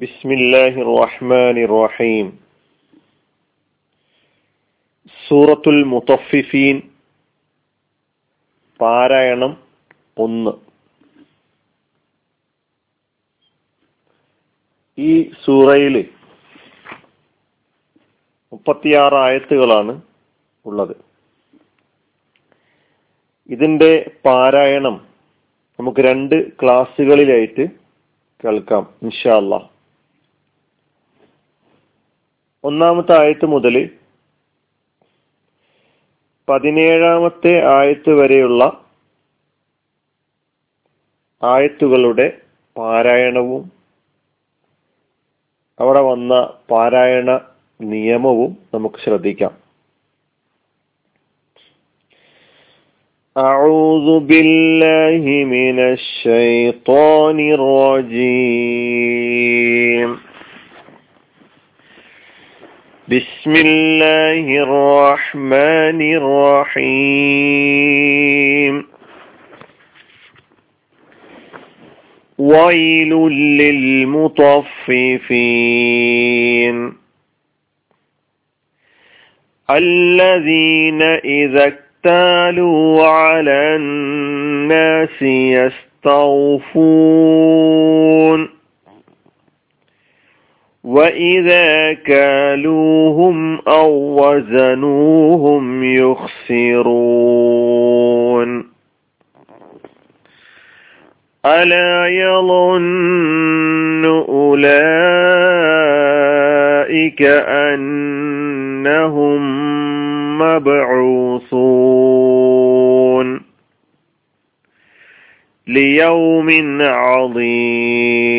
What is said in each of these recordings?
ബിസ്മില്ലാഹി റഹ്മാനി റഹീം സൂറത്തുൽ മുത്തഫിഫീൻ പാരായണം ഒന്ന്. ഈ സൂറയിൽ മുപ്പത്തിയാറ് ആയത്തുകളാണ് ഉള്ളത്. ഇതിന്റെ പാരായണം നമുക്ക് രണ്ട് ക്ലാസ്സുകളിലായിട്ട് കേൾക്കാം ഇൻഷാ അള്ളാഹ് ഒന്നാമത്തെ ആയത്ത് മുതൽ പതിനേഴാമത്തെ ആയത്ത് വരെയുള്ള ആയത്തുകളുടെ പാരായണവും അവിടെ വന്ന പാരായണ നിയമവും നമുക്ക് ശ്രദ്ധിക്കാം أعوذ بالله من الشيطان الرجيم بسم الله الرحمن الرحيم. ويل للمطففين. الذين إذا اكتالوا على الناس يستوفون. وإذا كالوهم أو وزنوهم يخسرون ألا يظن أولئك أنهم مبعوثون ليوم عظيم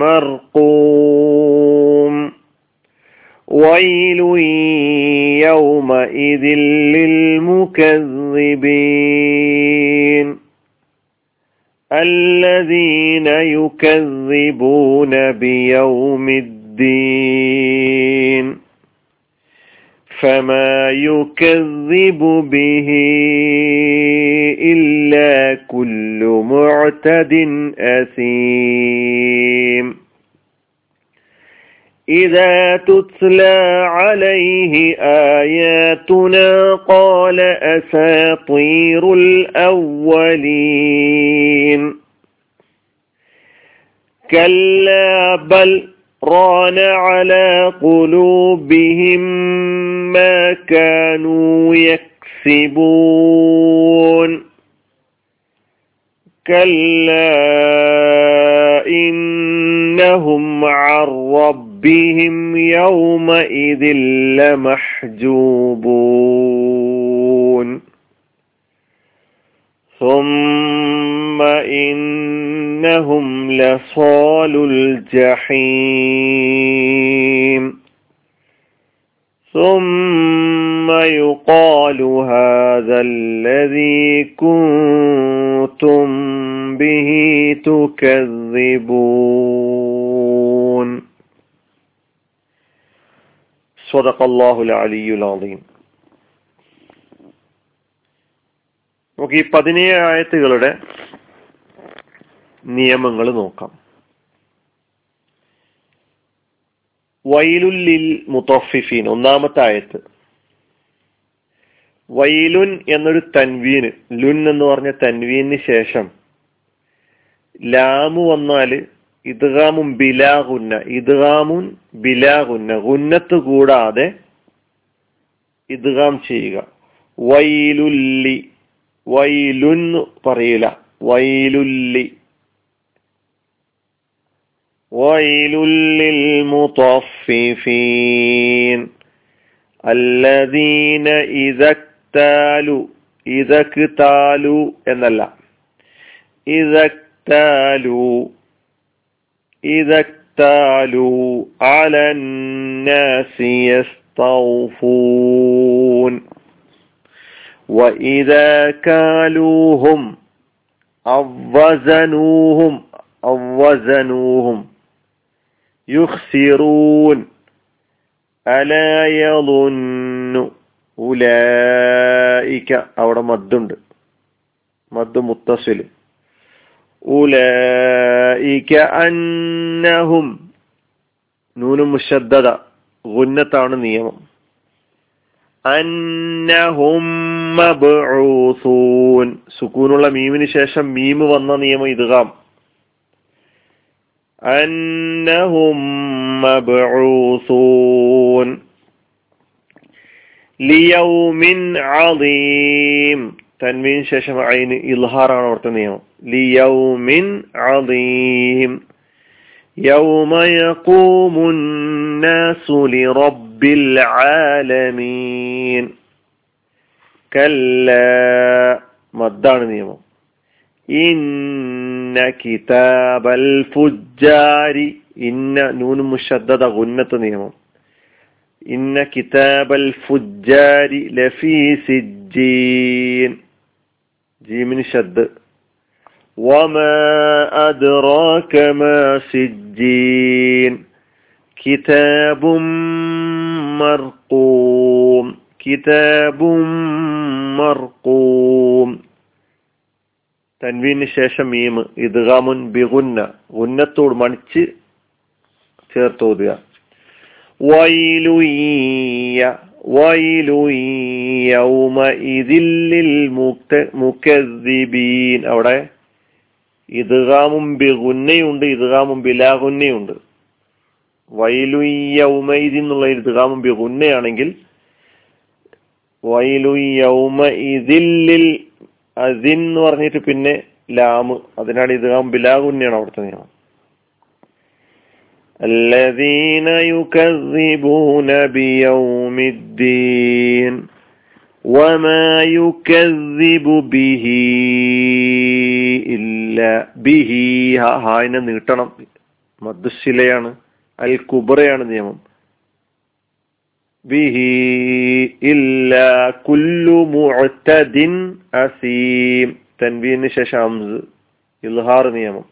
مرقوم. ويل يومئذ للمكذبين. الذين يكذبون بيوم الدين. فما يكذب به إلا كل معتد أثيم إذا تتلى عليه آياتنا قال أساطير الأولين كلا بل ران على قلوبهم ما كانوا يكسبون. كلا إنهم عن ربهم يومئذ لمحجوبون. ثم إنهم لصال الجحيم ثم يقال هذا الذي كنتم به تكذبون صدق الله العلي العظيم നമുക്ക് ഈ പതിനേഴ് ആയത്തുകളുടെ നിയമങ്ങൾ നോക്കാം. വൈലുല്ലിൽ മുത്തോഫിഫീൻ ഒന്നാമത്തെ ആയത്ത്. വൈലുൻ എന്നൊരു തൻവീന് ലുൻ എന്ന് പറഞ്ഞ തൻവീന് ശേഷം ലാമു വന്നാൽ ഇദ്ഗാമും ബിലാഗുന്ന ഇദ്ഗാമുൻ ബിലാഗുന്ന ഗുന്നത്ത് കൂടാതെ ഇദ്ഗാം ചെയ്യുക. വൈലുല്ലി വൈലുൻ പറയില്ല വൈലുല്ലി. ويل للمطففين الذين إذا اكتالوا إذا اكتالوا എന്നല്ല إذا اكتالوا إذا اكتالوا على الناس يستوفون وإذا كالوهم أو وزنوهم أو وزنوهم യുഹ്സിറൂൻ ഉലായിക്ക അവിടെ മദ്ദുണ്ട്. മദ് മുത്തസിൽ ഉലായിക്ക അന്നഹും. നൂനും മുഷദ്ദത ഉന്നത്താണ് നിയമം. അന്നഹും സുക്കൂനുള്ള മീമിന് ശേഷം മീമ് വന്ന നിയമം ഇതുകാം. أنهم مبعوثون ليوم عظيم. تنوين ششم عين إظهار أورتنيه. ليوم عظيم. يوم يقوم الناس لرب العالمين. كلا. مدار نيمو إن ഇന്ന കിതാബൽ ഫുജാരി ഇന്ന നൂന് മുഷദ്ദദ ഗുന്നത്ത് നിയമം ഇന്ന കിതാബൽ ഫുജാരി ലഫീ സിജ്ജീൻ ജീമിന് ഷദ് وما أدراك ما سجين كتاب مرقوم كتاب مرقوم തൻവീന് ശേഷം മീമ് ഇദ്ഗാമുൻ ബിഗുന്ന ഉന്നത്തോട് മണിച്ച് ചേർത്തോതുക വൈലുയ്യ അവിടെ ഇദ്ഗാമും ബിഗുന്നയുണ്ട് ഇദ്ഗാമും ബിലാഗുന്നയുണ്ട്. വൈലുയ്യൗമൈദി എന്നുള്ള ഇദ്ഗാമും ബിഗുന്നയാണെങ്കിൽ വൈലുയ്യൗമ അതിൻ എന്ന് പറഞ്ഞിട്ട് പിന്നെ ലാമ് അതിനാണ് ഇദ്ഗാം ബിലാഗുന്നയാണ് അവിടുത്തെ നിയമം الذين يكذبون بيوم الدين وما يكذب به ഇല്ല ബിഹി ഹായിനെ നീട്ടണം മദ്ശിലയാണ് അൽ കുബറയാണ് നിയമം ബിഹി ഇല്ല കുല്ലു മുഅ്തദിൻ അസീം തൻവീന് ശേഷം ഹംസ് ഇൽഹാർ നിയമം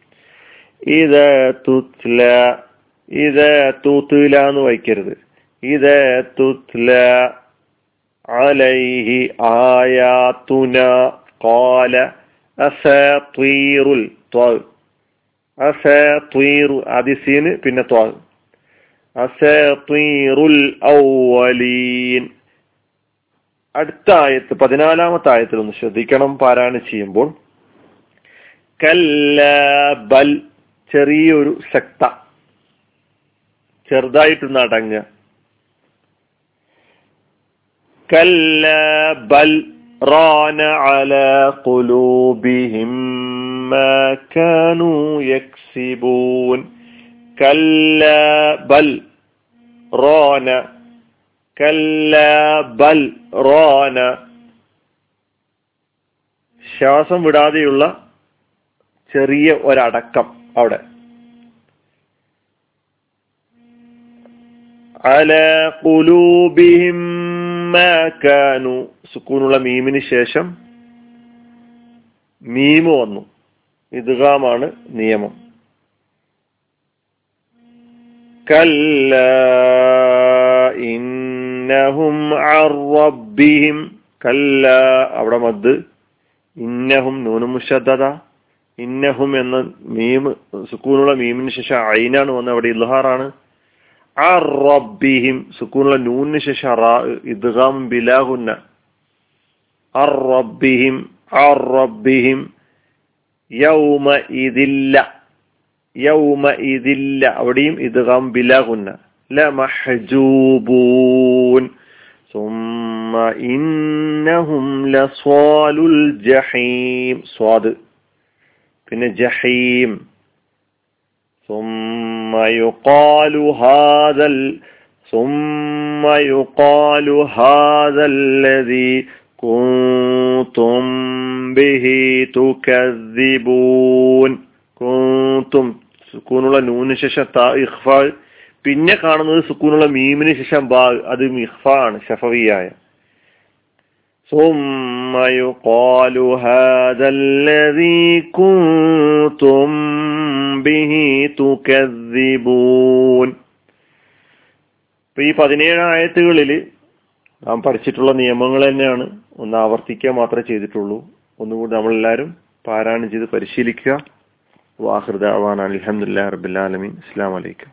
ഇത് തുത്ല ഇത് തൂത്തുല എന്ന് വായിക്കരുത് ഇത് തുത്ല അലൈഹി ആയാത്തുന قال അസീറുൽ അസീറു ആദിസീന് പിന്നെ ത്വാ അസീറുൽ ഔവലീൻ അടുത്ത ആയത്ത് പതിനാലാമത്തെ ആയത്തിൽ ഒന്ന് ശ്രദ്ധിക്കണം പാരായണം ചെയ്യുമ്പോൾ. കല്ല ബൽ ചെറിയൊരു ശക്ത. ചെറുതായിട്ടൊന്ന് അടങ്ങുക. കല്ല ബൽ റാന അല കുലൂബിഹിം കല്ല ബൽ റോന ബൽ റോന. ശ്വാസം വിടാതെയുള്ള ചെറിയ ഒരടക്കം അവിടെ. അല കുലൂബിഹിം മാക്കാനു സുക്കൂനുള്ള മീമിന് ശേഷം മീമ് വന്നു. ഇതുകാമാണ് നിയമം. കല്ല ഇന്ന ഇന്നഹും റബ്ബിഹിം. കല്ല അവിടെ മദ്. ഇന്നഹും നൂനും മുഷദ്ദത ഇന്നഹും എന്ന മീമ് സുക്കൂനുള്ള മീമിന് ശേഷം ഐനാണ് വന്നത്. അവിടെ ഇൽഹാറാണ്. റബ്ബിഹിം സുക്കൂനുള്ള നൂനിന് ശേഷം റാ ഇദ്ഗാം ബിലാഹുന്ന. റബ്ബിഹിം റബ്ബിഹിം. യൗമ ഇതില്ല യൗമ ഇതില്ല അവിടെയും ഇദ്ഗാം ബിലാഹുന്ന. ലമഹജൂബൂൻ ثم إنهم لصال الجحيم صاد പിന്നെ ജഹീം ثم يقال هذا ال... ثم يقال هذا الذي كنتم به تكذبون كنتم സുക്കൂനുള്ള നൂന് ശേഷം ത ഇഖ്ഫ പിന്നെ കാണുന്നത് സുക്കൂനുള്ള മീമിന് ശേഷം ബാ അത് ഇഖ്ഫ ആണ് ഷഫവിയായ ثم يقال هذا الذي كنتم به تكذبون ഇപ്പൊ ഈ പതിനേഴ് ആയത്തുകളിൽ നാം പഠിച്ചിട്ടുള്ള നിയമങ്ങൾ തന്നെയാണ് ഒന്ന് ആവർത്തിക്കുക മാത്രമേ ചെയ്തിട്ടുള്ളൂ ഒന്നുകൂടി നമ്മളെല്ലാവരും പാരായണം ചെയ്ത് പരിശീലിക്കുക വാഹൃദ അവാൻ അലഹമുല്ലാ റബിൻ അസ്സാം വലൈക്കും